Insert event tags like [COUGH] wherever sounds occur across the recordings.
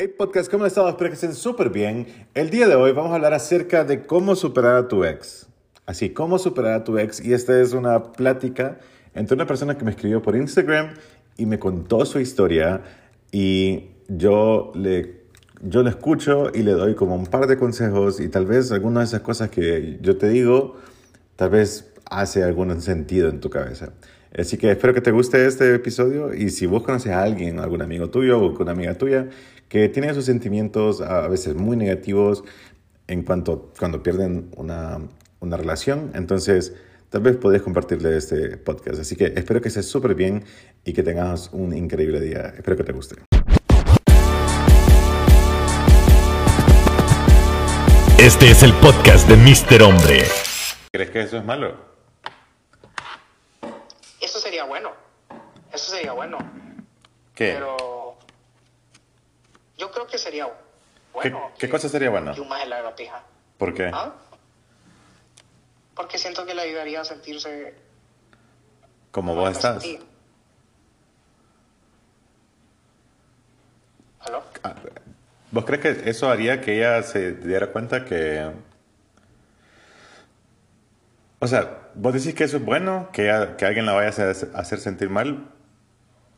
Hey podcast, ¿cómo están? Espero que estén súper bien. El día de hoy vamos a hablar acerca de cómo superar a tu ex. Así, cómo superar a tu ex. Y esta es una plática entre una persona que me escribió por Instagram y me contó su historia. Y yo le, yo le escucho y le doy como un par de consejos. Y tal vez algunas de esas cosas que yo te digo, tal vez hace algún sentido en tu cabeza. Así que espero que te guste este episodio y si vos conoces a alguien, algún amigo tuyo o una amiga tuya que tiene esos sentimientos a veces muy negativos en cuanto cuando pierden una, una relación, entonces tal vez podés compartirle este podcast. Así que espero que estés súper bien y que tengas un increíble día. Espero que te guste. Este es el podcast de Mr. Hombre. ¿Crees que eso es malo? Eso sería bueno. Eso sería bueno. ¿Qué? Pero yo creo que sería ¿Qué, bueno. qué que- cosa sería buena? Que un maje le haga pija. ¿Por qué? ¿Ah? Porque siento que le ayudaría a sentirse Como vos estás. ¿Aló? Ah, ¿Vos crees que eso haría que ella se diera cuenta que... O sea, vos decís que eso es bueno, que, ella- que alguien la vaya a hacer, a hacer sentir mal,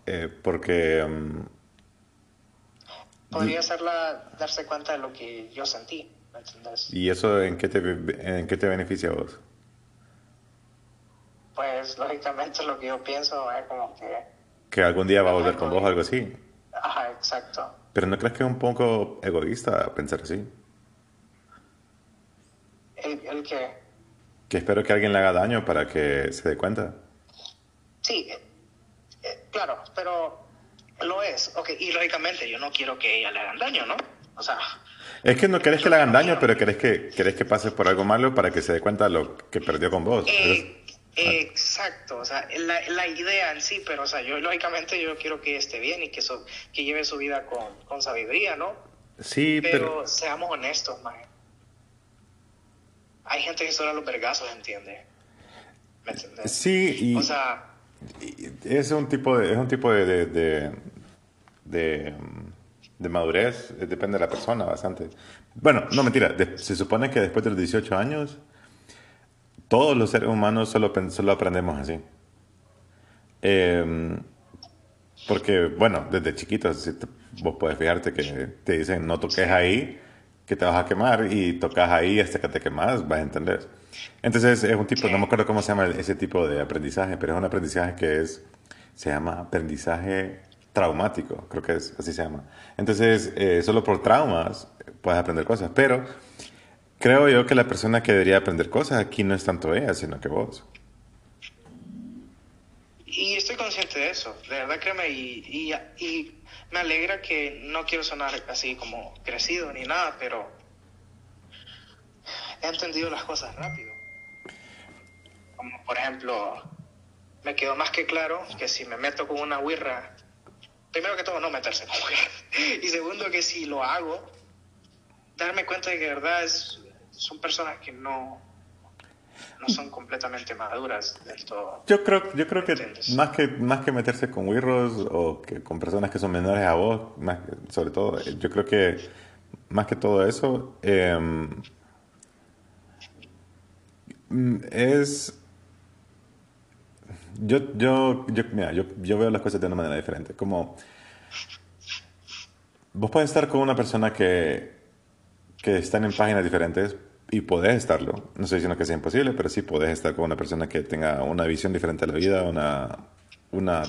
eh, porque... mm, Podría hacerla darse cuenta de lo que yo sentí. ¿Me entiendes? ¿Y eso en qué te, en qué te beneficia a vos? Pues lógicamente lo que yo pienso es como que. Que algún día va a volver con vos algo así. Ajá, exacto. Pero ¿no crees que es un poco egoísta pensar así? El, el que. Que espero que alguien le haga daño para que se dé cuenta. Sí, eh, eh, claro, pero lo es. Ok, y lógicamente yo no quiero que ella le hagan daño, ¿no? O sea, Es que no querés que le hagan daño, pero querés que, querés que pase por algo malo para que se dé cuenta de lo que perdió con vos. eh, exacto, o sea, la, la idea en sí, pero o sea, yo lógicamente yo quiero que esté bien y que, so- que lleve su vida con, con sabiduría, ¿no? Sí, Pero, pero... seamos honestos, man. Hay gente que solo los vergazos entiende. ¿Me entiendes? Sí, y, O sea, es un tipo de, es un tipo de, de, de, de, de madurez, eh, depende de la persona bastante. Bueno, no mentira, se supone que después de los 18 años, todos los seres humanos solo, solo aprendemos así. Em, porque, bueno, desde chiquitos, si te- vos puedes fijarte que te dicen no toques ahí, que te vas a quemar, y tocas ahí hasta que te quemas, vas a entender. Entonces es un tipo, no me acuerdo cómo se llama ese tipo de aprendizaje, pero es un aprendizaje que es, se llama aprendizaje traumático, creo que es, así se llama. Entonces, eh, solo por traumas puedes aprender cosas, pero creo yo que la persona que debería aprender cosas aquí no es tanto ella, sino que vos. Y estoy consciente de eso, de verdad créeme, y, y, me alegra que no quiero sonar así como crecido ni nada, pero he entendido las cosas rápido. Como por ejemplo, me quedó más que claro que si me meto con una wirra, primero que todo no meterse con wirra, [LAUGHS] y segundo que si lo hago, darme cuenta de que de verdad es, son personas que no, no son completamente maduras del todo. Yo creo, yo creo que ¿Entiendes? más que más que meterse con wirros o que con personas que son menores a vos, más sobre todo, eh, yo creo que más que todo eso mm, es yo yo yo mira, yo yo veo las cosas de una manera diferente, como vos puedes estar con una persona que que están en páginas diferentes y podés estarlo. No estoy diciendo que sea imposible, pero sí podés estar con una persona que tenga una visión diferente de la vida, una, una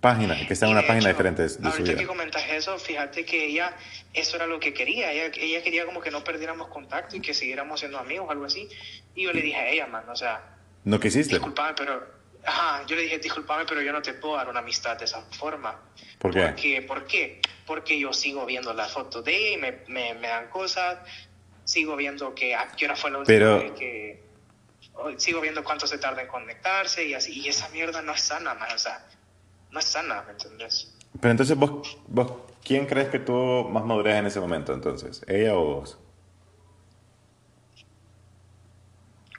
página, que está en una de página hecho, diferente de su Ahorita que vida. comentas eso, fíjate que ella, eso era lo que quería. Ella, ella quería como que no perdiéramos contacto y que siguiéramos siendo amigos, algo así. Y yo le dije a ella, man, o sea, No quisiste. disculpame, pero. Ajá, yo le dije, disculpame, pero yo no te puedo dar una amistad de esa forma. ¿Por qué? Porque, ¿Por qué? Porque yo sigo viendo las fotos de ella y me, me, me dan cosas. Sigo viendo que a qué hora fue la última Pero- vez que. o Sigo viendo cuánto se tarda en conectarse y así. Y esa mierda no es sana, man. O sea, no es sana, ¿me entiendes? Pero entonces vos, vos, ¿quién crees que tuvo más madurez en ese momento entonces? ¿Ella o vos?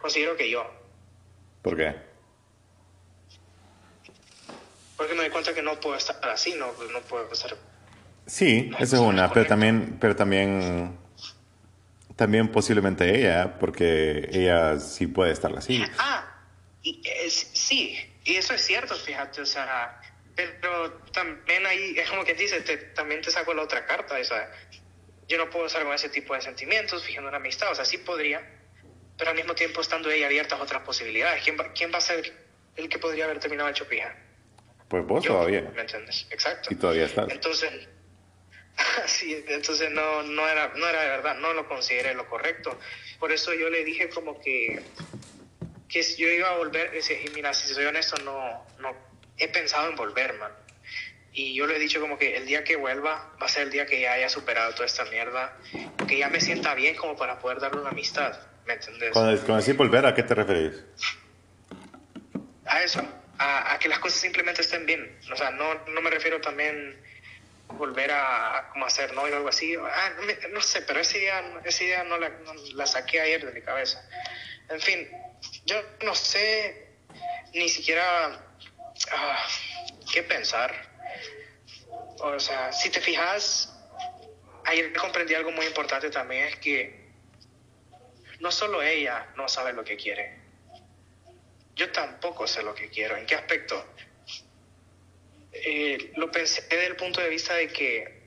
Considero que yo. ¿Por qué? Porque me doy cuenta que no puedo estar así, no, no puedo estar Sí, esa es una, pero también, pero también, también posiblemente ella, porque ella sí puede estar así. Ah, y es, sí, y eso es cierto, fíjate, o sea, pero también ahí, es como que dice, te, también te saco la otra carta, o sea, yo no puedo estar con ese tipo de sentimientos, fijando una amistad, o sea, sí podría, pero al mismo tiempo estando ella abierta a otras posibilidades. ¿Quién va, quién va a ser el que podría haber terminado hecho pija? Pues vos Yo, todavía. ¿Me entiendes? Exacto. Y todavía estás. Entonces, [LAUGHS] sí, entonces no, no, era, no era de verdad, no lo consideré lo correcto. Por eso yo le dije como que, que si yo iba a volver, y mira, si soy honesto, no, no he pensado en volver, man. Y yo le he dicho como que el día que vuelva va a ser el día que ya haya superado toda esta mierda, que ya me sienta bien como para poder darle una amistad, ¿me entendés? Cuando, cuando decís volver, ¿a qué te referís? a eso, a, que las cosas simplemente estén bien. O sea, no, no me refiero también volver a, a como hacer novio o algo así. Ah, no, me- no sé, pero esa idea, esa idea no, la, no la saqué ayer de mi cabeza. En fin, yo no sé ni siquiera ah, qué pensar. O sea, si te fijas, ayer comprendí algo muy importante también, es que no solo ella no sabe lo que quiere, yo tampoco sé lo que quiero. ¿En qué aspecto? Eh, lo pensé desde el punto de vista de que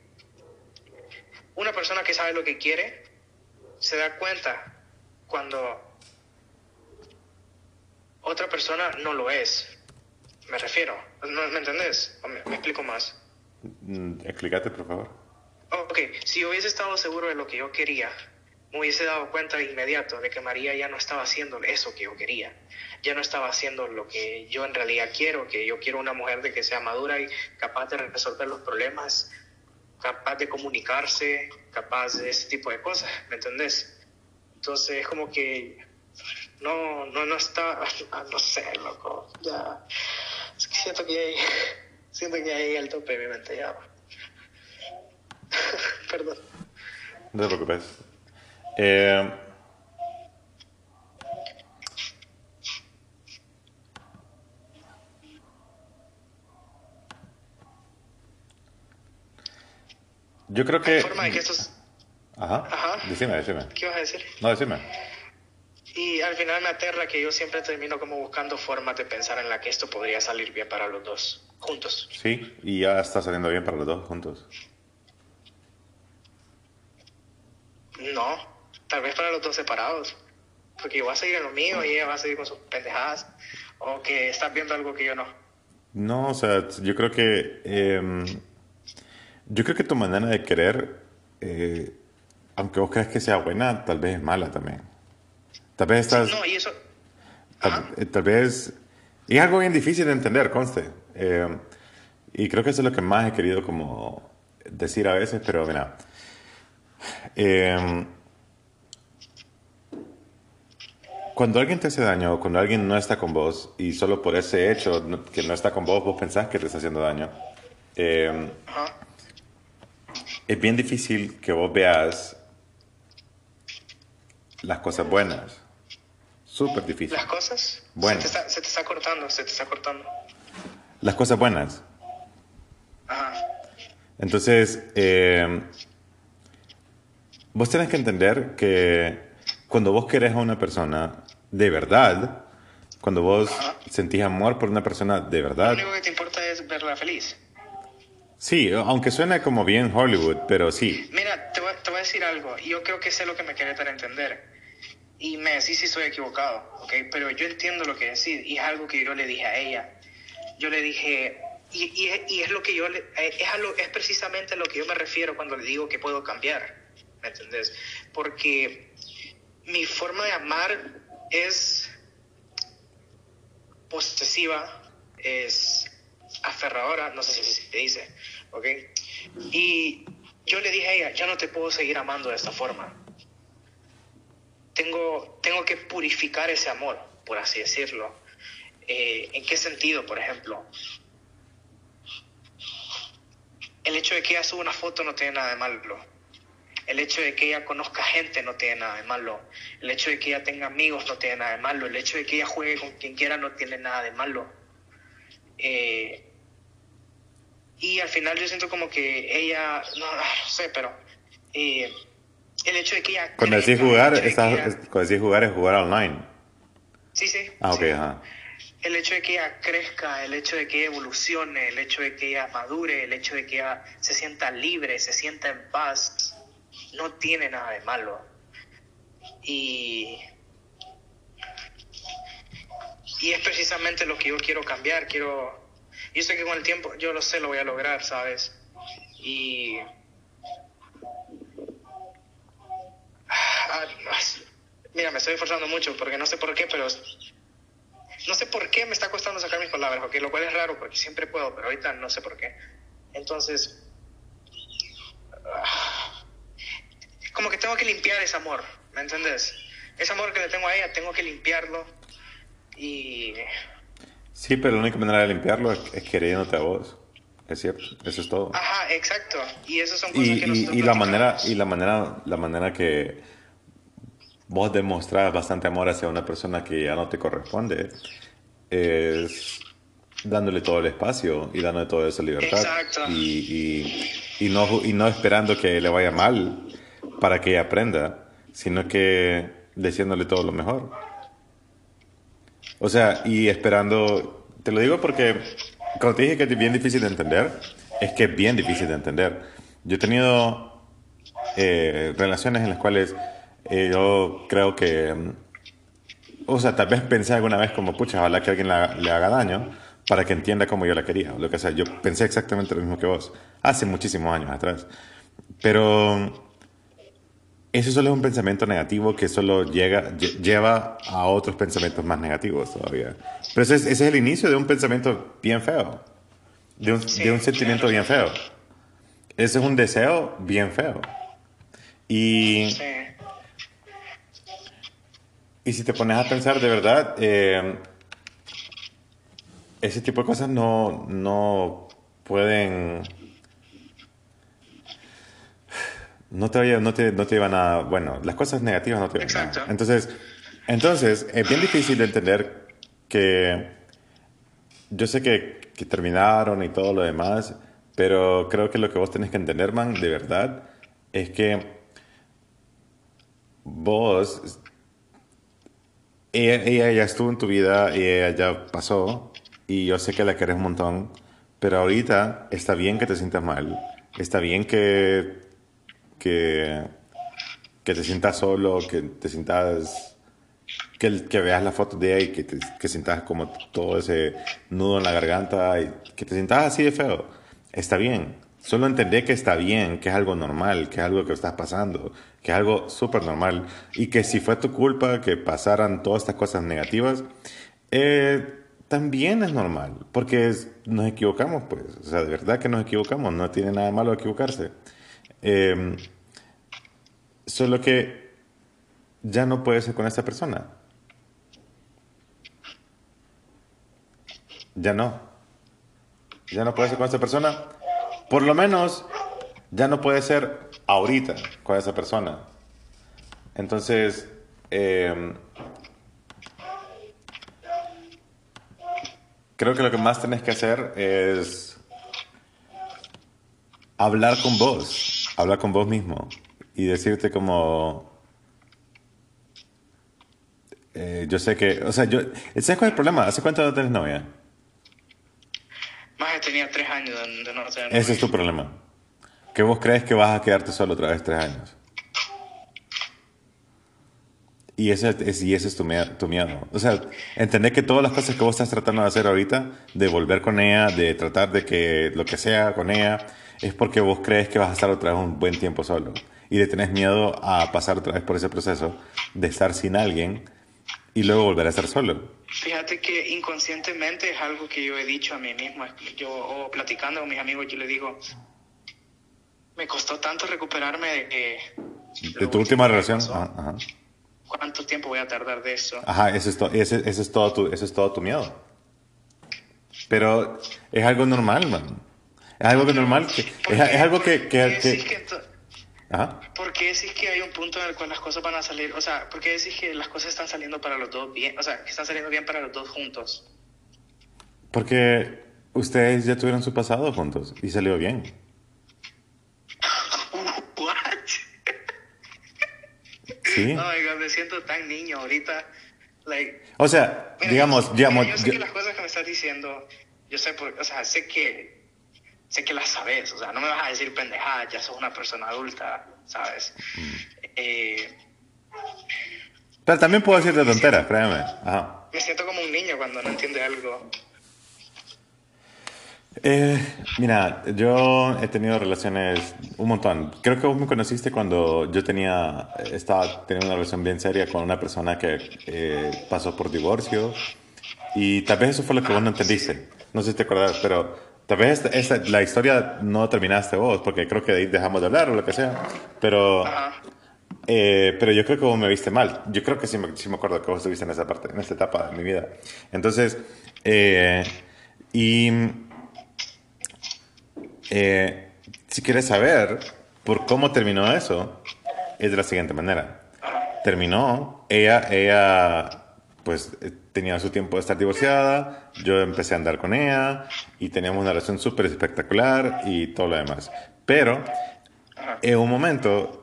una persona que sabe lo que quiere se da cuenta cuando otra persona no lo es. Me refiero. ¿No, ¿Me entendés? ¿O Me, me explico más. Mm, Explícate, por favor. Ok, si yo hubiese estado seguro de lo que yo quería, me hubiese dado cuenta de inmediato de que María ya no estaba haciendo eso que yo quería. Ya no estaba haciendo lo que yo en realidad quiero, que yo quiero una mujer de que sea madura y capaz de resolver los problemas, capaz de comunicarse, capaz de ese tipo de cosas, ¿me entendés? Entonces es como que no, no, no está, [LAUGHS] no sé, loco, ya, es que siento que hay, [LAUGHS] siento que hay el tope de mi mente ya. [LAUGHS] Perdón. No te preocupes. Eh, yo creo que... forma de que esto es- Ajá. Ajá. Decime, decime. ¿Qué vas a decir? No, decime. Y al final me aterra que yo siempre termino como buscando formas de pensar en la que esto podría salir bien para los dos, juntos. Sí, y ya está saliendo bien para los dos juntos. No, tal vez para los dos separados. Porque yo voy a seguir en lo mío y ella va a seguir con sus pendejadas. O que estás viendo algo que yo no. No, o sea, yo creo que... em, yo creo que tu manera de querer, eh, aunque vos creas que sea buena, tal vez es mala también. Tal vez estás... No, y eso... Tal, eh, tal vez... Y es algo bien difícil de entender, conste. Eh, y creo que eso es lo que más he querido como decir a veces, pero mira. eh, cuando alguien te hace daño, cuando alguien no está con vos, y solo por ese hecho que no está con vos, vos pensás que te está haciendo daño, eh, es bien difícil que vos veas las cosas buenas. Súper difícil. Las cosas... Bueno. Se te, está, se te está cortando, se te está cortando. Las cosas buenas. Ajá. Entonces, eh, vos tenés que entender que cuando vos querés a una persona de verdad, cuando vos Ajá. sentís amor por una persona de Lo verdad, único que te importa es verla feliz. sí, aunque suene como bien Hollywood, pero sí, Mira, te voy, te voy a decir algo. Yo creo que sé lo que me querés dar a entender. Y me decís si estoy equivocado, ¿ok? Pero yo entiendo lo que decís. Y es algo que yo le dije a ella. Yo le dije... Y, y- y es lo que yo le, eh, es, a lo- es precisamente a lo que yo me refiero cuando le digo que puedo cambiar. ¿Me entendés? Porque mi forma de amar es posesiva, es aferradora, no sé si se dice, ¿ok? Y yo le dije a ella, ya no te puedo seguir amando de esta forma. Tengo, tengo que purificar ese amor, por así decirlo. Eh, ¿En qué sentido, por ejemplo? El hecho de que ella suba una foto no tiene nada de malo. El hecho de que ella conozca gente no tiene nada de malo. El hecho de que ella tenga amigos no tiene nada de malo. El hecho de que ella juegue con quien quiera no tiene nada de malo. Eh, Y al final yo siento como que ella, no, no sé, pero eh, el hecho de que ella... Cuando decís jugar, de estás, ella- es- cuando decís jugar es jugar online. Sí, sí. Ah, ok, sí. ajá. El hecho de que ella crezca, el hecho de que ella evolucione, el hecho de que ella madure, el hecho de que ella se sienta libre, se sienta en paz, no tiene nada de malo. Y, y es precisamente lo que yo quiero cambiar. Quiero, yo sé que con el tiempo, yo lo sé, lo voy a lograr, ¿sabes? Y Ah, mira, me estoy esforzando mucho porque no sé por qué, pero no sé por qué me está costando sacar mis palabras, ¿ok? Lo cual es raro porque siempre puedo, pero ahorita no sé por qué. Entonces, ah, como que tengo que limpiar ese amor, ¿me entendés? Ese amor que le tengo a ella, tengo que limpiarlo y... Sí, pero la única manera de limpiarlo es, es queriéndote a vos. Es cierto, eso es todo. Ajá, exacto. Y eso son cosas Y, que y- y la manera y la manera la manera que vos demostrás bastante amor hacia una persona que ya no te corresponde es dándole todo el espacio y dándole toda esa libertad Exacto. y, y, y no y no esperando que le vaya mal para que aprenda sino que diciéndole todo lo mejor o sea y esperando te lo digo porque cuando te dije que es bien difícil de entender es que es bien difícil de entender yo he tenido eh, relaciones en las cuales eh, yo creo que, mm, o sea, tal vez pensé alguna vez como, pucha, ojalá que alguien le haga daño para que entienda como yo la quería, lo que sea. Yo pensé exactamente lo mismo que vos, hace muchísimos años atrás. Pero eso solo es un pensamiento negativo que solo llega, lle- lleva a otros pensamientos más negativos todavía. Pero ese es, ese es el inicio de un pensamiento bien feo, de un, Sí, de un sentimiento bien feo. Ese es un deseo bien feo. Y, Sí. y si te pones a pensar de verdad, eh, ese tipo de cosas no, no pueden... No te, no, te, no te llevan a... Bueno, las cosas negativas no te a Exacto. nada. Entonces, entonces, es bien difícil de entender que... Yo sé que, que terminaron y todo lo demás, pero creo que lo que vos tenés que entender, man, de verdad, es que vos ella, ella ya estuvo en tu vida y ella ya pasó y yo sé que la querés un montón, pero ahorita está bien que te sientas mal, está bien que, que, que te sientas solo, que te sientas, que, que veas la foto de ella y que, te, que sientas como todo ese nudo en la garganta y que te sientas así de feo, está bien. Solo entender que está bien, que es algo normal, que es algo que estás pasando, que es algo súper normal y que si fue tu culpa que pasaran todas estas cosas negativas, eh, también es normal, porque es- nos equivocamos, pues, o sea, de verdad que nos equivocamos, no tiene nada malo equivocarse. Eh, solo que ya no puedes ser con esta persona. Ya no. Ya no puedes ser con esta persona. Por lo menos ya no puede ser ahorita con esa persona. Entonces, eh, creo que lo que más tenés que hacer es hablar con vos, hablar con vos mismo y decirte como... eh, yo sé que, o sea, yo, ¿sabes cuál es el problema? ¿Hace cuánto no tenés novia? Más que tenía tres años de, no tener Ese es tu problema. Que vos crees que vas a quedarte solo otra vez tres años. Y ese es, y ese es tu, miedo, tu miedo. O sea, entender que todas las cosas que vos estás tratando de hacer ahorita, de volver con ella, de tratar de que lo que sea con ella, es porque vos crees que vas a estar otra vez un buen tiempo solo. Y le tenés miedo a pasar otra vez por ese proceso de estar sin alguien y luego volver a estar solo. Fíjate que inconscientemente es algo que yo he dicho a mí mismo. Yo, o platicando con mis amigos, yo le digo, me costó tanto recuperarme de que... De tu última relación. Ajá, ajá. ¿Cuánto tiempo voy a tardar de eso? Ajá, ese es, to- ese, ese es todo tu, ese es todo tu miedo. Pero es algo normal, man. Es algo que normal. que- ¿Por es, es algo que... que, que- ajá. ¿Por qué decís que hay un punto en el cual las cosas van a salir? O sea, ¿por qué decís que las cosas están saliendo para los dos bien? O sea, que están saliendo bien para los dos juntos. Porque ustedes ya tuvieron su pasado juntos y salió bien. Sí. My God, me siento tan niño ahorita. Like, O sea, mira, digamos, yo, digamos, mira, yo sé que las cosas que me estás diciendo, yo sé, por, o sea, sé que, sé que las sabes, o sea, no me vas a decir pendejada, ya sos una persona adulta, ¿sabes? Mm. Eh, pero también puedo decirte tonteras, créeme. Ajá. me siento como un niño cuando no entiende algo. Eh, mira, yo he tenido relaciones un montón. Creo que vos me conociste cuando yo tenía, estaba teniendo una relación bien seria con una persona que eh, pasó por divorcio y tal vez eso fue lo que vos no entendiste. No sé si te acordás, pero tal vez esta- esta- la historia no terminaste vos porque creo que de ahí dejamos de hablar o lo que sea. Pero, eh, pero yo creo que vos me viste mal. Yo creo que sí me, sí me acuerdo que vos estuviste en esa parte, en esta etapa de mi vida. Entonces, eh, y eh, si quieres saber por cómo terminó eso, es de la siguiente manera. Terminó, ella, ella pues eh, tenía su tiempo de estar divorciada, yo empecé a andar con ella y teníamos una relación súper espectacular y todo lo demás. Pero en un momento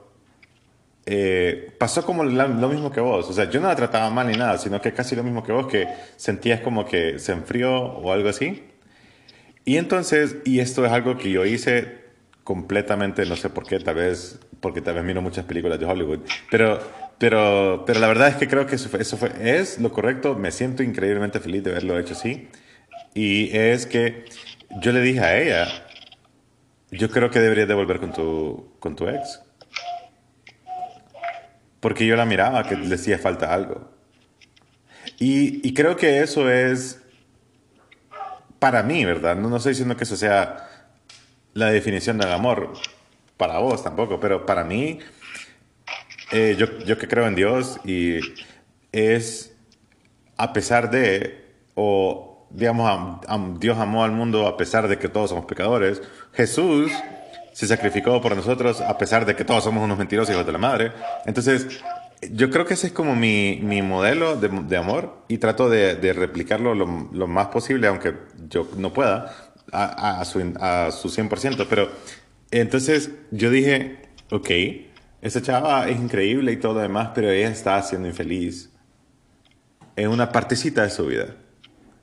eh, pasó como la- lo mismo que vos. O sea, yo no la trataba mal ni nada, sino que casi lo mismo que vos, que sentías como que se enfrió o algo así. Y entonces, y esto es algo que yo hice completamente, no sé por qué, tal vez porque tal vez miro muchas películas de Hollywood, pero, pero, pero la verdad es que creo que eso, fue, eso fue, es lo correcto, me siento increíblemente feliz de haberlo hecho así, y es que yo le dije a ella, yo creo que deberías de volver con tu, con tu ex, porque yo la miraba que le hacía falta algo. Y, y creo que eso es para mí, ¿verdad? No, no estoy diciendo que eso sea la definición del amor para vos tampoco, pero para mí, eh, yo, yo que creo en Dios y es a pesar de, o digamos, am- am- Dios amó al mundo a pesar de que todos somos pecadores, Jesús se sacrificó por nosotros a pesar de que todos somos unos mentirosos hijos de la madre. Entonces, yo creo que ese es como mi, mi modelo de, de amor y trato de, de replicarlo lo, lo más posible, aunque yo no pueda, a, a su, a su 100%. Pero entonces yo dije, ok, esa chava es increíble y todo lo demás, pero ella está siendo infeliz en una partecita de su vida,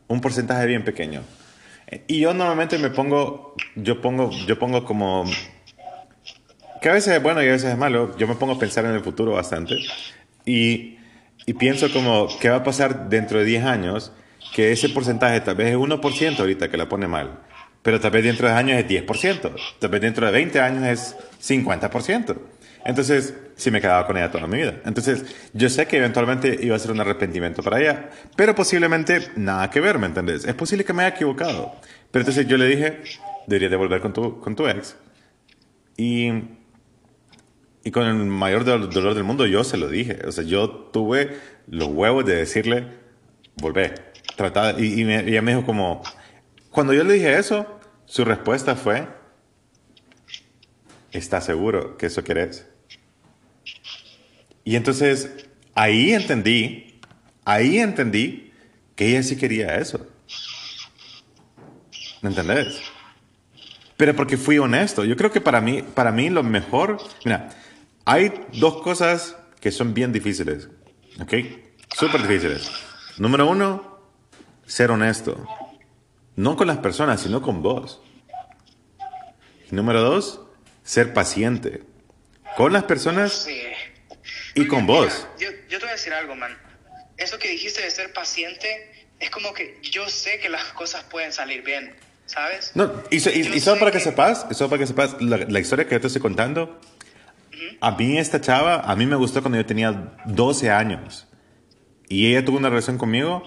un porcentaje bien pequeño. Y yo normalmente me pongo, yo pongo, yo pongo como, que a veces es bueno y a veces es malo, yo me pongo a pensar en el futuro bastante y, y pienso como, ¿qué va a pasar dentro de 10 años? Que ese porcentaje tal vez es 1% ahorita que la pone mal, pero tal vez dentro de 10 años es 10%, tal vez dentro de 20 años es 50%. Entonces, sí me quedaba con ella toda mi vida. Entonces, yo sé que eventualmente iba a ser un arrepentimiento para ella, pero posiblemente nada que ver, ¿me entendés? Es posible que me haya equivocado. Pero entonces yo le dije, deberías de volver con tu, con tu ex. Y, y con el mayor do- dolor del mundo yo se lo dije. O sea, yo tuve los huevos de decirle, volvé. Tratar, y, y, me- ella me dijo como, cuando yo le dije eso, su respuesta fue, ¿estás seguro que eso querés? Y entonces ahí entendí, ahí entendí que ella sí quería eso. ¿Me entendés? Pero porque fui honesto. Yo creo que para mí, para mí lo mejor, mira, hay dos cosas que son bien difíciles, ¿ok? Súper difíciles. Número uno, ser honesto. No con las personas, sino con vos. Y número dos, ser paciente. Con las personas Sí. y con Mira, vos. Yo, yo te voy a decir algo, man. Eso que dijiste de ser paciente es como que yo sé que las cosas pueden salir bien, ¿sabes? No, y, so- y- Yo y solo sé para que que- sepas, solo para que sepas, la, la historia que yo te estoy contando, a mí esta chava, a mí me gustó cuando yo tenía 12 años. Y ella tuvo una relación conmigo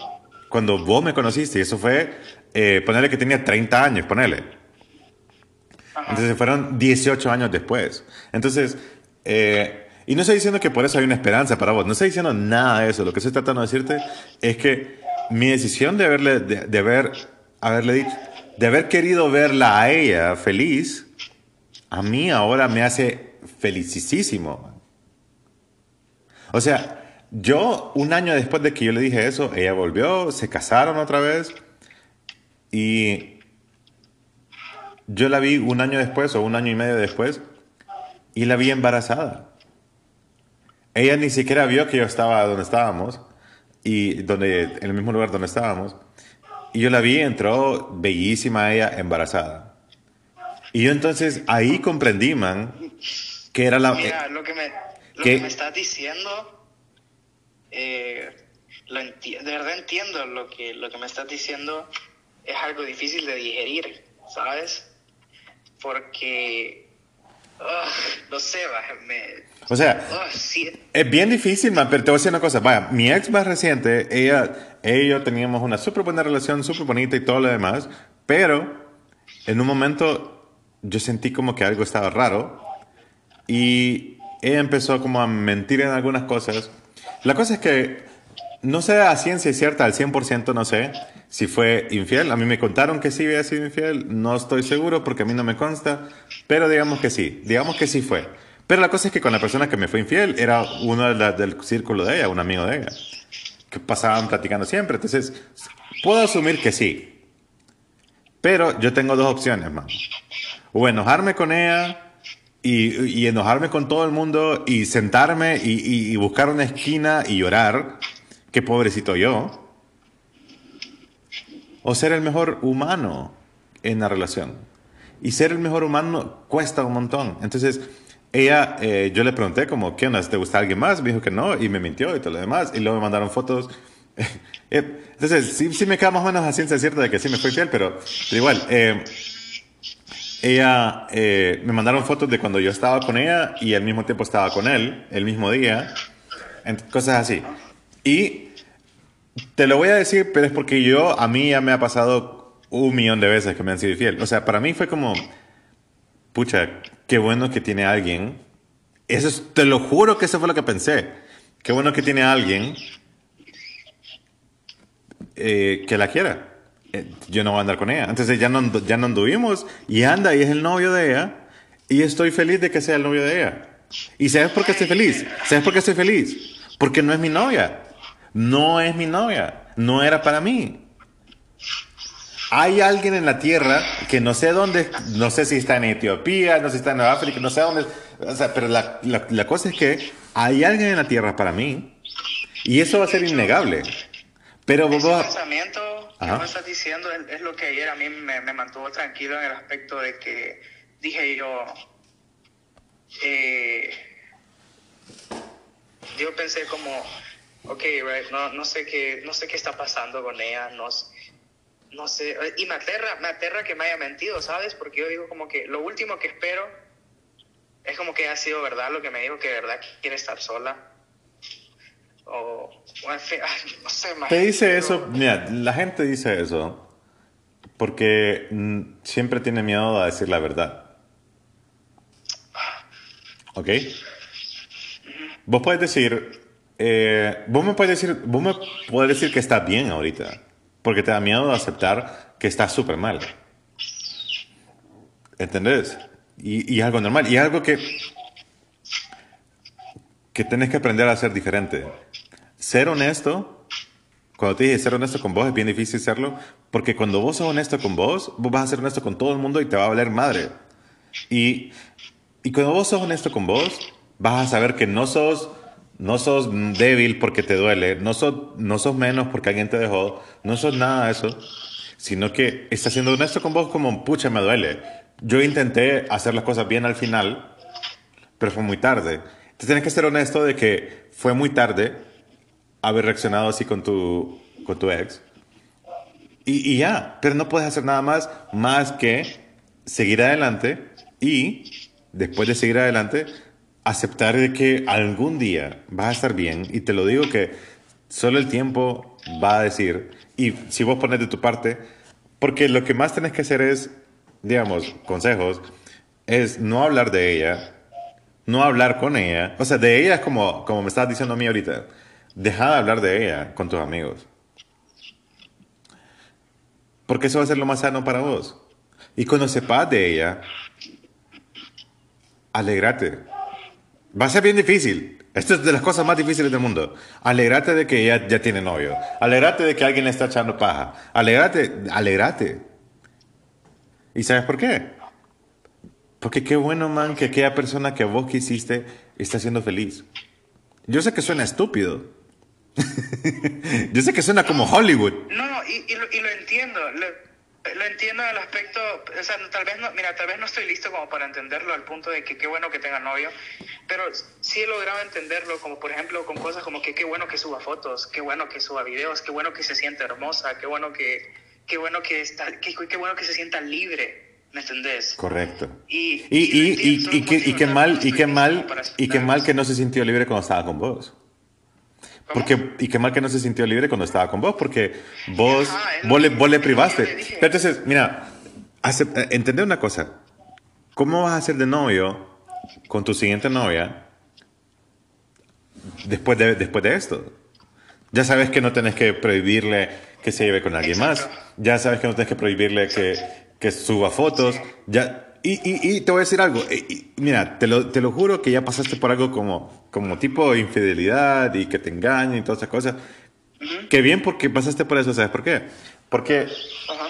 cuando vos me conociste. Y eso fue, eh, ponerle que tenía 30 años, ponerle. Entonces fueron 18 años después. Entonces, eh, y no estoy diciendo que por eso hay una esperanza para vos. No estoy diciendo nada de eso. Lo que estoy tratando de decirte es que mi decisión de haberle, de, de haber, haberle dicho, de haber querido verla a ella feliz, a mí ahora me hace felicísimo. O sea, yo un año después de que yo le dije eso, ella volvió, se casaron otra vez y yo la vi un año después o un año y medio después y la vi embarazada. Ella ni siquiera vio que yo estaba donde estábamos y donde en el mismo lugar donde estábamos. Y yo la vi, entró bellísima ella embarazada. Y yo entonces ahí comprendí, man, que era la... Mira, lo que me, lo que me estás diciendo, eh, lo de verdad entiendo lo que, lo que me estás diciendo, es algo difícil de digerir, ¿sabes? Porque, ugh, no sé, me... O sea, ugh, sí, Es bien difícil, man, pero te voy a decir una cosa. Vaya, mi ex más reciente, ella, ella y yo teníamos una súper buena relación, súper bonita y todo lo demás, pero en un momento yo sentí como que algo estaba raro y ella empezó como a mentir en algunas cosas. La cosa es que no sé a ciencia cierta, al 100% no sé si fue infiel. A mí me contaron que sí había sido infiel, no estoy seguro porque a mí no me consta, pero digamos que sí, digamos que sí fue. Pero la cosa es que con la persona que me fue infiel era uno de la- del círculo de ella, un amigo de ella, que pasaban platicando siempre. Entonces, puedo asumir que sí. Pero yo tengo dos opciones, man. O enojarme con ella y, enojarme con todo el mundo y sentarme y, y- y buscar una esquina y llorar. Qué pobrecito yo. O ser el mejor humano en la relación. Y ser el mejor humano cuesta un montón. Entonces, ella, eh, yo le pregunté como, ¿qué onda? ¿Te gusta alguien más? Me dijo que no y me mintió y todo lo demás. Y luego me mandaron fotos. [LAUGHS] Eh, Entonces, sí, sí me queda más o menos a ciencia cierta de que sí me fue infiel, pero, pero igual, eh, ella, eh, me mandaron fotos de cuando yo estaba con ella y al mismo tiempo estaba con él, el mismo día, cosas así. Y te lo voy a decir, pero es porque yo, a mí ya me ha pasado un millón de veces que me han sido infiel. O sea, para mí fue como, pucha, qué bueno que tiene alguien. Eso es- te lo juro que eso fue lo que pensé. Qué bueno que tiene alguien eh, que la quiera. Eh, yo no voy a andar con ella. Entonces ya no, ya no anduvimos y anda y es el novio de ella y estoy feliz de que sea el novio de ella. ¿Y sabes por qué estoy feliz? ¿Sabes por qué estoy feliz? Porque no es mi novia. No es mi novia. No era para mí. Hay alguien en la tierra que no sé dónde, no sé si está en Etiopía, no sé si está en África, no sé dónde. O sea, pero la, la- la cosa es que hay alguien en la tierra para mí y eso va a ser innegable. Pero vos Ese pensamiento que Ajá. me estás diciendo es, es lo que ayer a mí me, me mantuvo tranquilo en el aspecto de que dije yo, eh, yo pensé como, ok, right, no, no sé qué, no sé qué está pasando con ella, no, no sé, y me aterra, me aterra que me haya mentido, ¿sabes? Porque yo digo como que lo último que espero es como que ha sido verdad lo que me dijo que de verdad quiere estar sola. O, o en fin, [LAUGHS] ay, no sé, man. Te dice Pero- eso, mira, la gente dice eso porque mm, siempre tiene miedo a decir la verdad. ¿Ok? Vos puedes decir, eh, vos me puedes decir, vos me puedes decir que está bien ahorita, porque te da miedo de aceptar que está súper mal. ¿Entendés? Y, y es algo normal, y es algo que, que tenés que aprender a hacer diferente. Ser honesto cuando te dije ser honesto con vos es bien difícil serlo, porque cuando vos sos honesto con vos, vos vas a ser honesto con todo el mundo y te va a valer madre. Y, y cuando vos sos honesto con vos, vas a saber que no sos, no sos débil porque te duele, no sos, no sos menos porque alguien te dejó, no sos nada de eso, sino que estás siendo honesto con vos como, pucha, me duele. Yo intenté hacer las cosas bien al final, pero fue muy tarde. Entonces tienes que ser honesto de que fue muy tarde haber reaccionado así con tu, con tu ex. Y, y ya, pero no puedes hacer nada más más que seguir adelante y después de seguir adelante aceptar de que algún día vas a estar bien. Y te lo digo que solo el tiempo va a decir y si vos pones de tu parte porque lo que más tenés que hacer es digamos consejos es no hablar de ella no hablar con ella. O sea de ella es como como me estabas diciendo a mí ahorita deja de hablar de ella con tus amigos porque eso va a ser lo más sano para vos. Y cuando sepas de ella, alegrate. Va a ser bien difícil. Esto es de las cosas más difíciles del mundo. Alegrate de que ella ya tiene novio. Alegrate de que alguien le está echando paja. Alegrate, alegrate. ¿Y sabes por qué? Porque qué bueno, man, que aquella persona que vos quisiste está siendo feliz. Yo sé que suena estúpido. [LAUGHS] Yo sé que suena como Hollywood. No, no, y, y, lo, y lo entiendo. Lo, lo entiendo del aspecto, o sea, tal vez no, mira, tal vez no estoy listo como para entenderlo al punto de que qué bueno que tenga novio, pero sí he logrado entenderlo, como por ejemplo con cosas como que qué bueno que suba fotos, qué bueno que suba videos, qué bueno que se sienta hermosa, qué bueno que, qué bueno que está, qué, qué bueno que se sienta libre, ¿me entendés? Correcto. Y, Y, y, y, qué- mal, no y qué mal, y qué mal que no se sintió libre cuando estaba con vos. Porque, y qué mal que no se sintió libre cuando estaba con vos, porque vos, Ajá, vos, le, vos le privaste. le. Pero entonces, mira, eh, entender una cosa. ¿Cómo vas a ser de novio con tu siguiente novia después de, después de esto? Ya sabes que no tenés que prohibirle que se lleve con alguien Exacto. más. Ya sabes que no tenés que prohibirle que, que suba fotos. Ya, y, y, y te voy a decir algo. y- y mira, te lo, te lo juro que ya pasaste por algo como, como tipo infidelidad y que te engañen y todas esas cosas. Qué bien porque pasaste por eso, ¿sabes por qué? Porque, Ajá.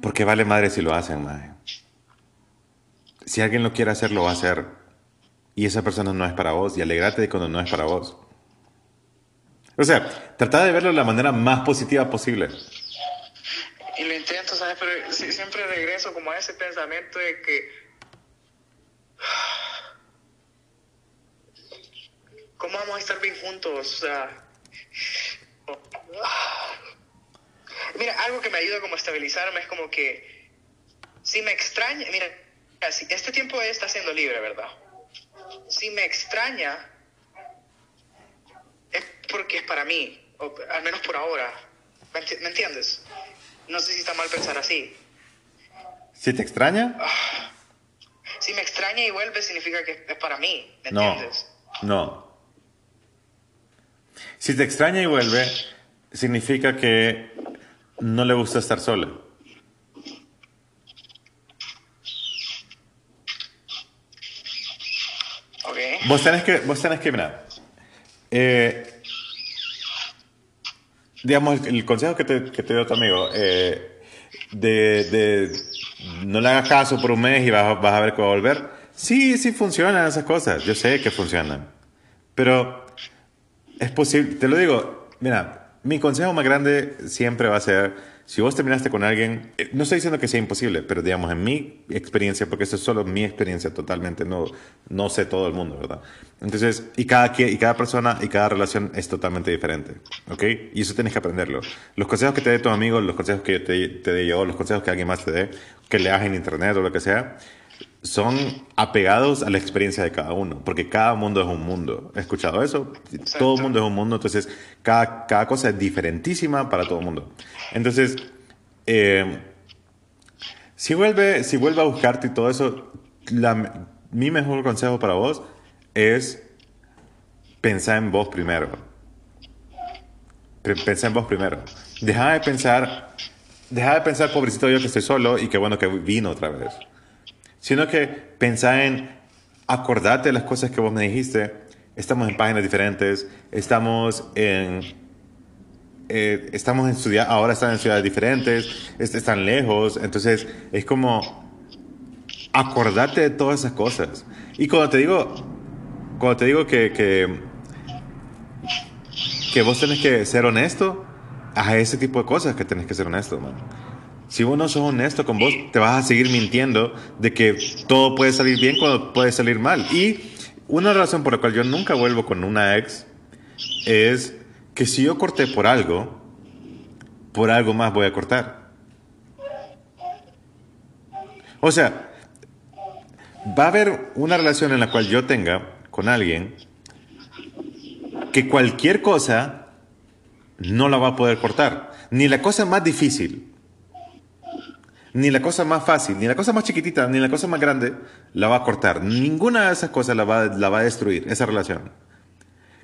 porque vale madre si lo hacen, madre. Si alguien lo quiere hacer, lo va a hacer. Y esa persona no es para vos. Y alegrate de cuando no es para vos. O sea, trata de verlo de la manera más positiva posible. Y lo intento, ¿sabes? Pero siempre regreso como a ese pensamiento de que... ¿Cómo vamos a estar bien juntos? O sea... Mira, algo que me ayuda como a estabilizarme es como que... Si me extraña... Mira, este tiempo está siendo libre, ¿verdad? Si me extraña... Es porque es para mí. O al menos por ahora. ¿Me enti- me entiendes? No sé si está mal pensar así. Si te extraña, Si me extraña y vuelve, significa que es para mí. ¿Me no. entiendes? No. Si te extraña y vuelve, significa que no le gusta estar sola. Ok. Vos tenés que, vos tenés que, mira, eh, digamos, el, consejo que te, que te dio tu amigo, eh, de, de no le hagas caso por un mes y vas, vas a ver que va a volver. Sí, sí funcionan esas cosas, yo sé que funcionan, pero es posible, te lo digo, mira, mi consejo más grande siempre va a ser, si vos terminaste con alguien, eh, no estoy diciendo que sea imposible, pero digamos, en mi experiencia, porque esto es solo mi experiencia totalmente, no, no sé todo el mundo, ¿verdad? Entonces, y cada, y cada persona y cada relación es totalmente diferente, ¿ok? Y eso tienes que aprenderlo. Los consejos que te dé tu amigo, los consejos que te, te dé yo, los consejos que alguien más te dé, que leas en internet o lo que sea, son apegados a la experiencia de cada uno, porque cada mundo es un mundo. ¿Has escuchado eso? Todo mundo es un mundo, entonces cada, cada cosa es diferentísima para todo el mundo. Entonces, eh, si, vuelve, si vuelve a buscarte y todo eso, la- mi mejor consejo para vos es pensar en vos primero. Pe- Pensá en vos primero. Deja de pensar, deja de pensar, pobrecito yo que estoy solo y qué bueno que vino otra vez sino que pensá en acordarte de las cosas que vos me dijiste. Estamos en páginas diferentes, estamos en eh, estamos en ciudad, ahora están en ciudades diferentes, est- están lejos, entonces es como acordarte de todas esas cosas. Y cuando te digo, cuando te digo que, que, que vos tenés que ser honesto, a ese tipo de cosas que tenés que ser honesto, man. Si vos no sos honesto con vos, te vas a seguir mintiendo de que todo puede salir bien cuando puede salir mal. Y una razón por la cual yo nunca vuelvo con una ex es que si yo corté por algo, por algo más voy a cortar. O sea, va a haber una relación en la cual yo tenga con alguien que cualquier cosa no la va a poder cortar. Ni la cosa más difícil, ni la cosa más fácil, ni la cosa más chiquitita, ni la cosa más grande la va a cortar. Ninguna de esas cosas la va, a destruir, esa relación.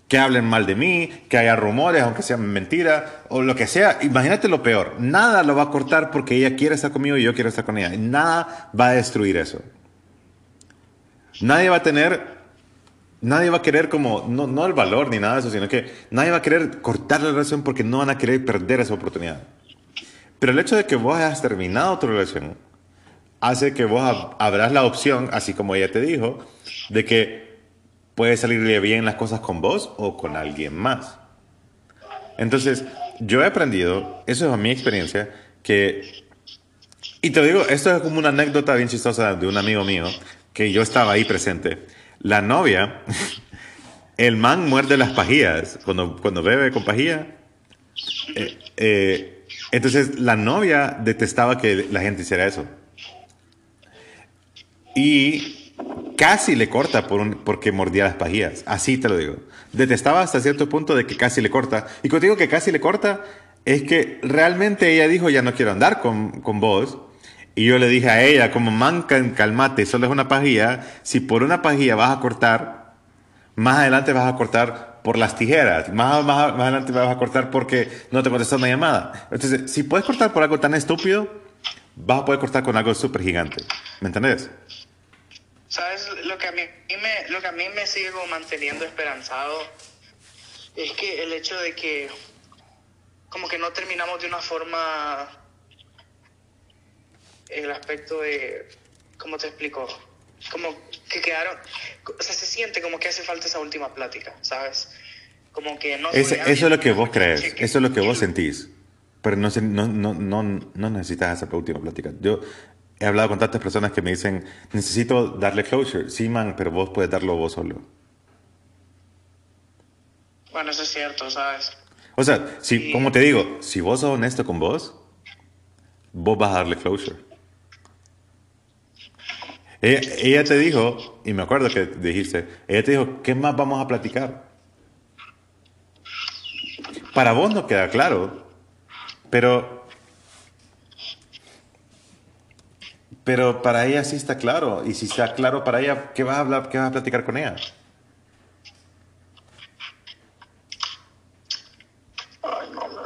Que hablen mal de mí, que haya rumores, aunque sean mentira, o lo que sea. Imagínate lo peor. Nada lo va a cortar porque ella quiere estar conmigo y yo quiero estar con ella. Nada va a destruir eso. Nadie va a tener Nadie va a querer como, no, no el valor ni nada de eso, sino que nadie va a querer cortar la relación porque no van a querer perder esa oportunidad. Pero el hecho de que vos hayas terminado tu relación hace que vos ab- abras la opción, así como ella te dijo, de que puede salirle bien las cosas con vos o con alguien más. Entonces, yo he aprendido, eso es mi experiencia, que y te digo, esto es como una anécdota bien chistosa de un amigo mío, que yo estaba ahí presente. La novia, [LAUGHS] el man muerde las pajillas cuando, cuando bebe con pajilla. Eh, eh, entonces, la novia detestaba que la gente hiciera eso. Y casi le corta por un- porque mordía las pajillas. Así te lo digo. Detestaba hasta cierto punto de que casi le corta. Y cuando digo que casi le corta, es que realmente ella dijo, ya no quiero andar con, con vos. Y yo le dije a ella, como man, cal- calmate, solo es una pajilla. Si por una pajilla vas a cortar, más adelante vas a cortar por las tijeras. Más, más, más adelante vas a cortar porque no te contestó una llamada. Entonces, si puedes cortar por algo tan estúpido, vas a poder cortar con algo súper gigante. ¿Me entendés? ¿Sabes? Lo que, a mí me, lo que a mí me sigue como manteniendo esperanzado es que el hecho de que como que no terminamos de una forma el aspecto de, ¿cómo te explico? Como que quedaron, o sea, se siente como que hace falta esa última plática, ¿sabes? Como que no... Fue eso es lo que vos crees, eso es lo que vos sentís. Pero no, no, no, no, necesitas esa última plática. Yo he hablado con tantas personas que me dicen, necesito darle closure. Sí, man, pero vos puedes darlo vos solo. Bueno, eso es cierto, ¿sabes? O sea, si, Sí. como te digo, si vos sos honesto con vos, vos vas a darle closure. Ella, te dijo, y me acuerdo que dijiste, ella te dijo, ¿qué más vamos a platicar? Para vos no queda claro, pero, pero para ella sí está claro. Y si está claro para ella, ¿qué vas a hablar, qué vas a platicar con ella? Ay, no, no.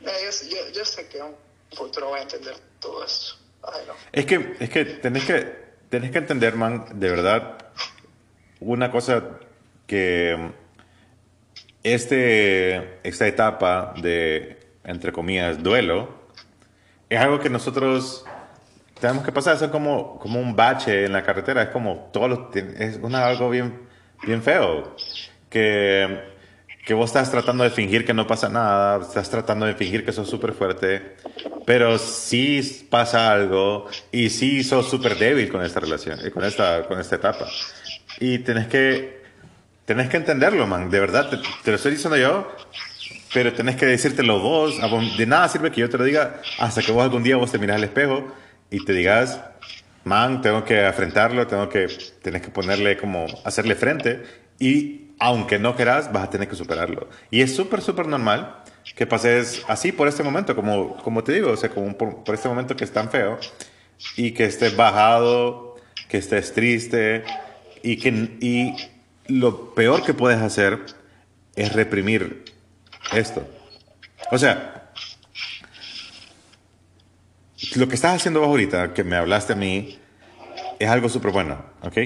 Mira, yo, yo, yo sé que en un futuro voy a entender todo esto. Ay, no. Es que, es que tenés que, tenés que entender, man, de verdad, una cosa que mm, este, esta etapa de, entre comillas, duelo, es algo que nosotros tenemos que pasar, es como, como un bache en la carretera, es como todos los, es una, algo bien, bien feo, que, que vos estás tratando de fingir que no pasa nada, estás tratando de fingir que sos súper fuerte, pero sí pasa algo y sí sos súper débil con esta relación, eh, con esta, con esta etapa. Y tenés que, tenés que entenderlo, man, de verdad, te, lo estoy diciendo yo, pero tenés que decírtelo vos. De nada sirve que yo te lo diga hasta que vos algún día vos te miras al espejo y te digas, man, tengo que afrontarlo, tengo que, tenés que ponerle como, hacerle frente y aunque no querás, vas a tener que superarlo. Y es súper, súper normal que pases así por este momento, como, como te digo, o sea, como por, este momento que es tan feo y que estés bajado, que estés triste y que y lo peor que puedes hacer es reprimir esto. O sea, lo que estás haciendo vos ahorita, que me hablaste a mí, es algo súper bueno, ¿ok?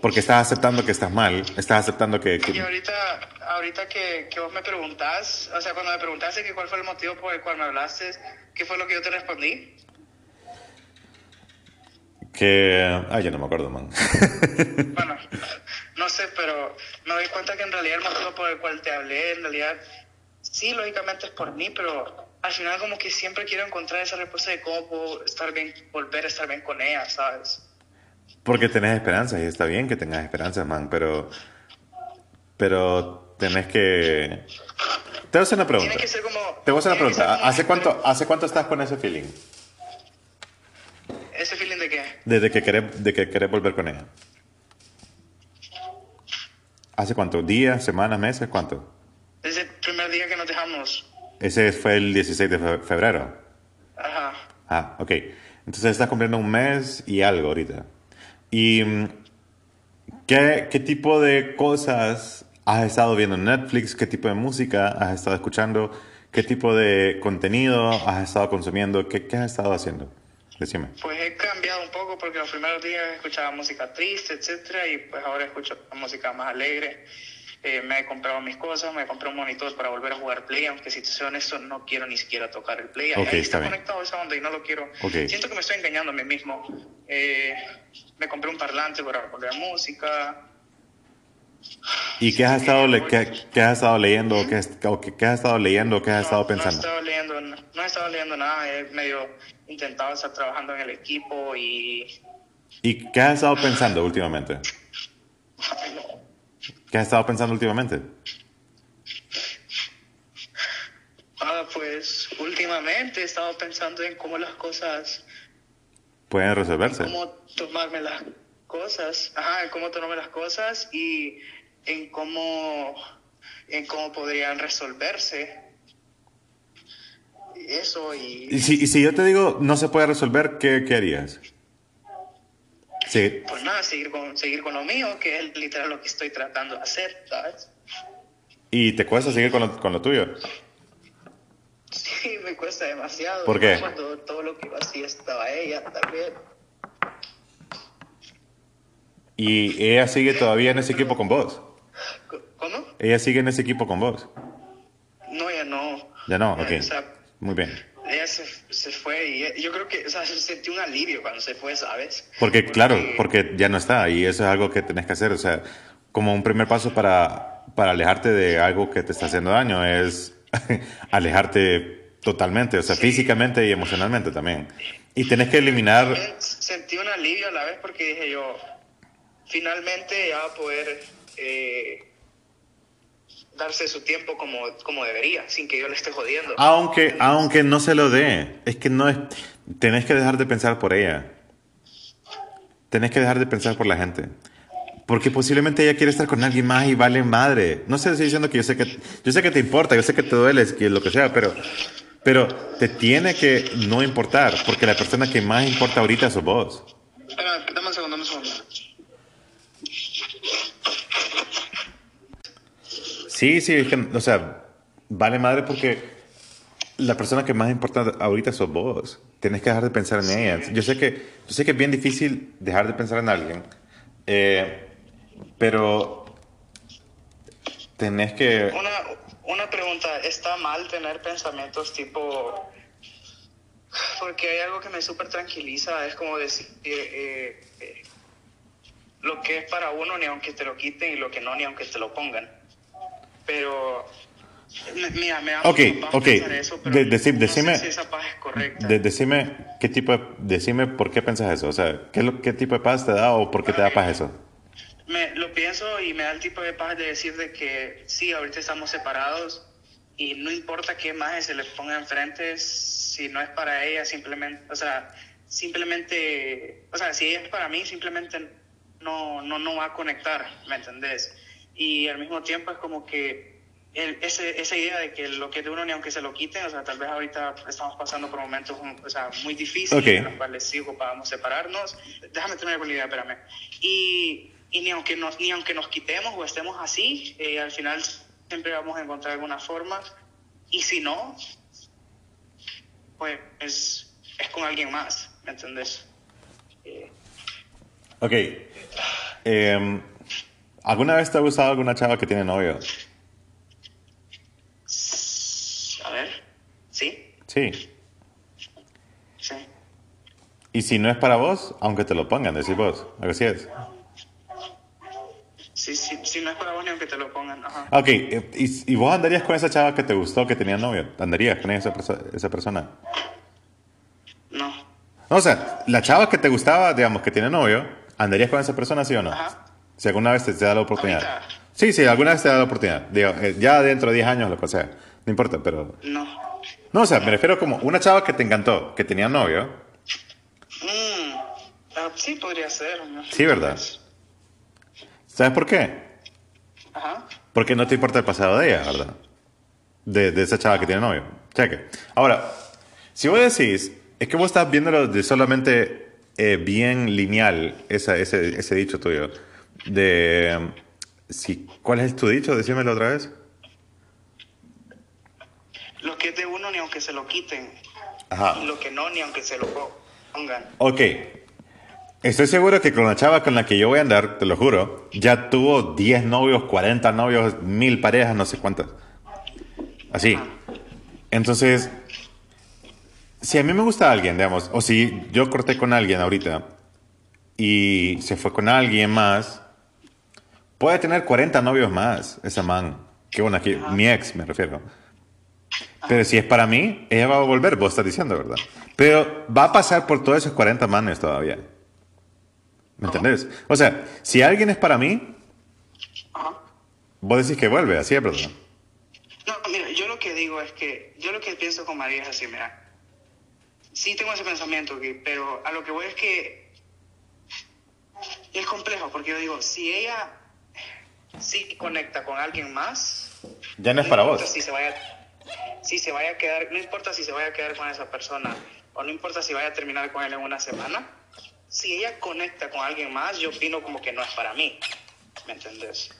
Porque estás aceptando que estás mal, estás aceptando que... que- Y ahorita que, que vos me preguntás, o sea, cuando me preguntaste que cuál fue el motivo por el cual me hablaste, ¿qué fue lo que yo te respondí? que... Ay, yo no me acuerdo, man. [LAUGHS] Bueno, no sé, pero me doy cuenta que en realidad el motivo por el cual te hablé, en realidad, sí, lógicamente es por mí, pero al final como que siempre quiero encontrar esa respuesta de cómo puedo estar bien, volver a estar bien con ella, ¿sabes? Porque tenés esperanzas y está bien que tengas esperanzas, man, pero... Pero tenés que... Te voy a hacer una pregunta. Tiene que ser como... Te voy a hacer una pregunta. ¿Hace cuánto, ¿Hace cuánto estás con ese feeling? ¿Ese feeling de qué? Desde que querés, de que querés volver con ella. ¿Hace cuánto? ¿Días, semanas, meses? ¿Cuánto? Desde el primer día que nos dejamos. Ese fue el 16 de fe- febrero. Ajá. Ah, ok. Entonces estás cumpliendo un mes y algo ahorita. ¿Y mm, qué, qué tipo de cosas has estado viendo en Netflix? ¿Qué tipo de música has estado escuchando? ¿Qué tipo de contenido has estado consumiendo? ¿Qué, qué has estado haciendo? Decime. Pues he cambiado un poco porque los primeros días escuchaba música triste, etcétera, y pues ahora escucho música más alegre. eh, me he comprado mis cosas, me compré un monitor para volver a jugar Play, aunque si te soy honesto, no quiero ni siquiera tocar el Play. Ok, Ahí está está conectado esa onda y no lo quiero. Ok. Siento que me estoy engañando a mí mismo. Eh, me compré un parlante para poner música. ¿Y qué has estado, le- qué, qué has estado leyendo? o ¿Qué, qué, qué has estado leyendo? ¿Qué has estado No he pensando? estado leyendo, no he estado leyendo nada, he medio intentado estar trabajando en el equipo y... ¿Y qué has estado pensando últimamente? No. ¿Qué has estado pensando últimamente? Ah, pues últimamente he estado pensando en cómo las cosas, Pueden resolverse. cómo tomarme las cosas, ajá, en cómo tomarme las cosas y en cómo, en cómo podrían resolverse. Eso y... Y si, y si yo te digo no se puede resolver, ¿qué, qué harías? Sí. Pues nada, seguir con, seguir con lo mío, que es literal lo que estoy tratando de hacer, ¿sabes? ¿Y te cuesta seguir con lo, con lo tuyo? Sí, me cuesta demasiado. ¿Por qué? Cuando todo lo que iba así estaba ella también. ¿Y ella sigue todavía en ese equipo con vos? ¿Cómo? ¿Ella sigue en ese equipo con vos? No, ya no. Ya no, ok. O sea, Muy bien. ella se, se fue y yo creo que, o sea, sentí un alivio cuando se fue, ¿sabes? Porque, claro, porque ya no está y eso es algo que tenés que hacer. O sea, como un primer paso para, para alejarte de algo que te está haciendo daño es [LAUGHS] alejarte totalmente, o sea, físicamente y emocionalmente también. Y tenés que eliminar... Sentí un alivio a la vez porque dije yo, finalmente ya va a poder eh, darse su tiempo como, como debería, sin que yo le esté jodiendo. Aunque, aunque no se lo dé, es que no es... Tenés que dejar de pensar por ella. Tenés que dejar de pensar por la gente. Porque posiblemente ella quiere estar con alguien más y vale madre. No sé, estoy diciendo que yo sé que, yo sé que te importa, yo sé que te duele, que lo que sea, pero, pero te tiene que no importar, porque la persona que más importa ahorita sos vos dame un segundo, dame un segundo. Sí, sí, es que, o sea, vale madre porque la persona que más importa ahorita sos vos. Tienes que dejar de pensar en ella. Yo sé que, yo sé que es bien difícil dejar de pensar en alguien, eh, pero tenés que... Una, una pregunta, ¿está mal tener pensamientos tipo... Porque hay algo que me súper tranquiliza, es como decir, eh, eh, lo que es para uno ni aunque te lo quiten y lo que no ni aunque te lo pongan. Pero, mira, me da Ok, ok. pensar eso, pero De- deci- no decime- si esa paz es correcta. de- decime qué tipo de- decime por qué pensás eso. O sea, ¿qué, qué tipo de paz te da o por qué te da paz eso? Me, lo pienso y me da el tipo de paz de decir de que sí, ahorita estamos separados y no importa qué más se le ponga enfrente, si no es para ella, simplemente, o sea, simplemente, o sea, si es para mí, simplemente no, no, no va a conectar, ¿me entendés? Y al mismo tiempo es como que el- ese, esa idea de que lo que es de uno ni aunque se lo quiten, o sea, tal vez ahorita estamos pasando por momentos o sea, muy difíciles Ok. en los cuales sí ocupábamos separarnos. Déjame terminar con la idea, espérame. Y, y ni, aunque nos, ni aunque nos quitemos o estemos así, eh, al final siempre vamos a encontrar alguna forma. Y si no, pues es, es con alguien más, ¿me entendés? Eh, Ok. Em, ¿Alguna vez te ha gustado alguna chava que tiene novio? a ver, ¿sí? Sí. Sí. Y si no es para vos, aunque te lo pongan, decís vos. Algo así es. Sí, sí, sí, no es para vos ni aunque te lo pongan. Ajá. Ok, eh, ¿y, y vos andarías con esa chava que te gustó, que tenía novio? ¿Andarías con esa, esa persona? No. No, o sea, la chava que te gustaba, digamos, que tiene novio, ¿andarías con esa persona, sí o no? Ajá. Si alguna vez te, te da la oportunidad. Ahorita. Sí, sí, alguna vez te da la oportunidad. Digo, eh, ya dentro de 10 años, lo que sea. No importa, pero... No. No, o sea, me refiero como una chava que te encantó, que tenía novio. Mm, ah, sí, podría ser. ¿no? Sí, ¿verdad? ¿Sabes por qué? Ajá. Porque no te importa el pasado de ella, ¿verdad? De, de esa chava que tiene novio. Cheque. Ahora, si vos decís, es que vos estás viéndolo de solamente eh, bien lineal, esa, ese, ese dicho tuyo, de... si, ¿Cuál es tu dicho? Decímelo otra vez. Lo que es de uno ni aunque se lo quiten. Ajá. Y lo que no ni aunque se lo pongan. Ok. Estoy seguro que con la chava con la que yo voy a andar, te lo juro, ya tuvo 10 novios, 40 novios, mil parejas, no sé cuántas. Así. Entonces, si a mí me gusta alguien, digamos, o si yo corté con alguien ahorita y se fue con alguien más, puede tener 40 novios más, esa man. Que una, que, mi ex me refiero. Pero si es para mí, ella va a volver, vos estás diciendo, ¿verdad? Pero va a pasar por todos esos 40 manes todavía. ¿Me entendés? O sea, si alguien es para mí, vos decís que vuelve, así es, ¿verdad? No, mira, yo lo que digo es que, yo lo que pienso con María es así, mira, sí tengo ese pensamiento, pero a lo que voy es que es complejo, porque yo digo, si ella sí conecta con alguien más, Ya no es para importa vos. Si se vaya, si se vaya a quedar, no importa si se vaya a quedar con esa persona, o no importa si vaya a terminar con él en una semana, si ella conecta con alguien más, yo opino como que no es para mí, ¿me entendés?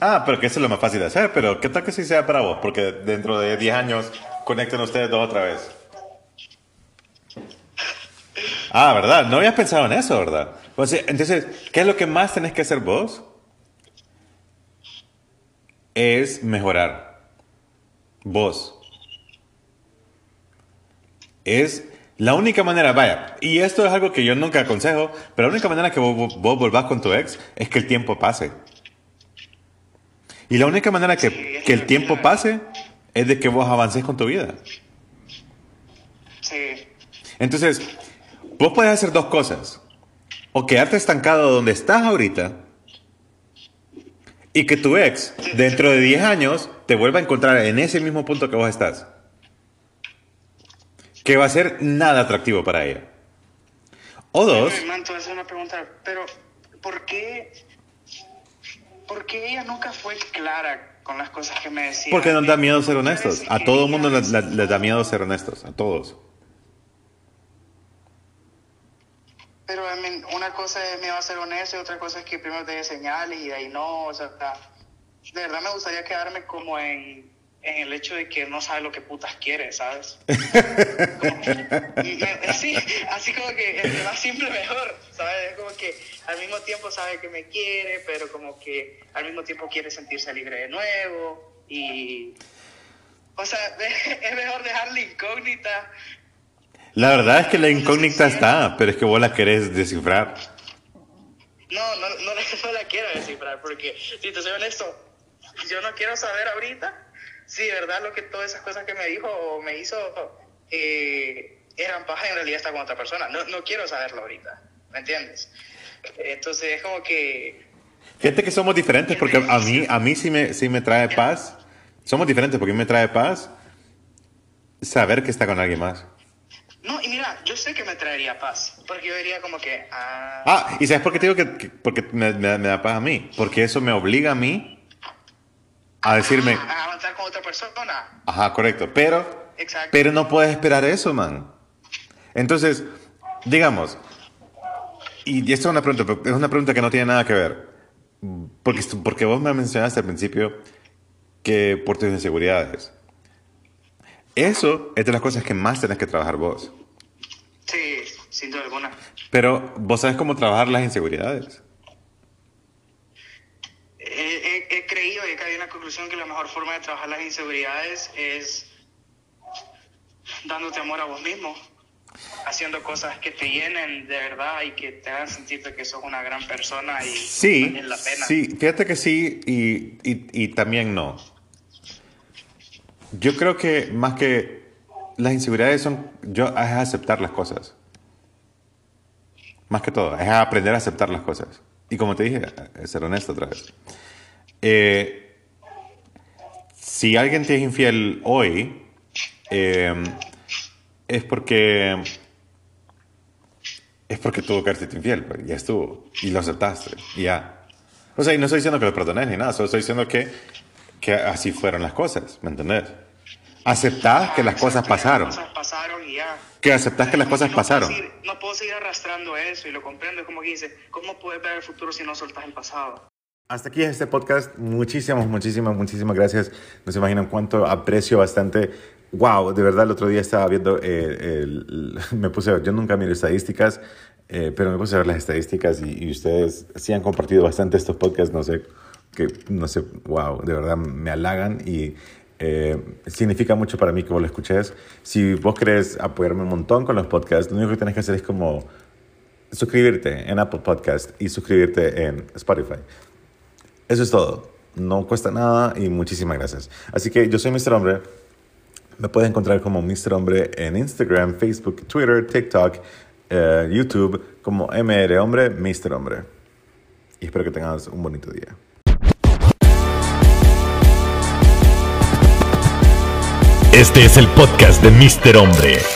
Ah, pero que eso es lo más fácil de hacer, pero ¿qué tal que sí sea para vos? Porque dentro de 10 años conecten ustedes dos otra vez. Ah, ¿verdad? No habías pensado en eso, ¿verdad? Entonces, ¿qué es lo que más tenés que hacer vos? Es mejorar. Vos. Es la única manera, vaya, y esto es algo que yo nunca aconsejo, pero la única manera que vos, vos- volvás con tu ex es que el tiempo pase. Y la única manera que, que el tiempo pase es de que vos avances con tu vida. Sí, Entonces, vos puedes hacer dos cosas. O quedarte estancado donde estás ahorita y que tu ex, dentro de 10 años, te vuelva a encontrar en ese mismo punto que vos estás. Que va a ser nada atractivo para ella. O dos, a hacer una pregunta, pero ¿por qué, por qué ella nunca fue clara con las cosas que me decía? porque nos da miedo ser ¿Por qué honestos. A todo el mundo le, me- le- le da miedo ser honestos. A todos. Pero I mean, una cosa es me va a ser honesto y otra cosa es que primero te dé señales y de ahí no, o sea, de verdad me gustaría quedarme como en, en el hecho de que no sabe lo que putas quiere, ¿sabes? [LAUGHS] Como- sí, así como que entre más simple mejor, ¿sabes? Es como que al mismo tiempo sabe que me quiere, pero como que al mismo tiempo quiere sentirse libre de nuevo y... O sea, [LAUGHS] es mejor dejarla incógnita. La verdad es que la incógnita está, pero es que vos la querés descifrar. No, no, no, la- [LAUGHS] no la quiero descifrar porque, si te soy honesto, yo no quiero saber ahorita si de verdad lo que todas esas cosas que me dijo o me hizo eh, eran paja y en realidad está con otra persona. No, no quiero saberlo ahorita, ¿me entiendes? Entonces es como que... Fíjate que somos diferentes porque a mí, a mí sí, me, sí me trae paz. Somos diferentes porque me trae paz saber que está con alguien más. No, y mira, yo sé que me traería paz, porque yo diría como que... Ah, Ah, ¿y sabes por qué te digo que, que- porque me, me- me da paz a mí? Porque eso me obliga a mí a decirme, a avanzar con otra persona. ajá, correcto, pero, Exacto. pero no puedes esperar eso, man. Entonces, digamos, y esto es una pregunta, es una pregunta que no tiene nada que ver, porque, porque vos me mencionaste al principio que por tus inseguridades. Eso es de las cosas que más tenés que trabajar vos. Sí, sin duda alguna. Pero vos sabes cómo trabajar las inseguridades. He, he- he creído y he caído en la conclusión que la mejor forma de trabajar las inseguridades es dándote amor a vos mismo, haciendo cosas que te llenen de verdad y que te hagan sentirte que sos una gran persona y Sí, vales la pena. sí, fíjate que sí y, y- y también no. Yo creo que más que las inseguridades son, yo es aceptar las cosas. Más que todo, es aprender a aceptar las cosas. Y como te dije, es ser honesto otra vez. Eh, si alguien te es infiel hoy, eh, es porque es porque tuvo que haberte infiel, pues, ya estuvo, y lo aceptaste, y ya. O sea, y no estoy diciendo que lo perdones ni nada, solo estoy diciendo que, que así fueron las cosas, ¿me entendés? Aceptás que las cosas pasaron, Las cosas pasaron y ya. que aceptás que las cosas No puedo pasaron. seguir- no puedo seguir arrastrando eso y lo comprendo. Es como que dice, ¿cómo puedes ver el futuro si no soltas el pasado? Hasta aquí este podcast. Muchísimas, muchísimas, muchísimas gracias. No se imaginan cuánto aprecio bastante. Wow, de verdad, el otro día estaba viendo, eh, el- [LAUGHS] me puse, yo nunca miro estadísticas, Eh, pero me puse a ver las estadísticas y, y, ustedes sí han compartido bastante estos podcasts, no sé, que, no sé, wow, de verdad me halagan y eh, significa mucho para mí que vos lo escuches. Si vos querés apoyarme un montón con los podcasts, lo único que tenés que hacer es como suscribirte en Apple Podcast y suscribirte en Spotify. Eso es todo. No cuesta nada y muchísimas gracias. Así que yo soy Mr. Hombre. Me puedes encontrar como Mr. Hombre en Instagram, Facebook, Twitter, TikTok, eh, YouTube, como MR Hombre, Mr. Hombre. Y espero que tengas un bonito día. Este es el podcast de Mr. Hombre.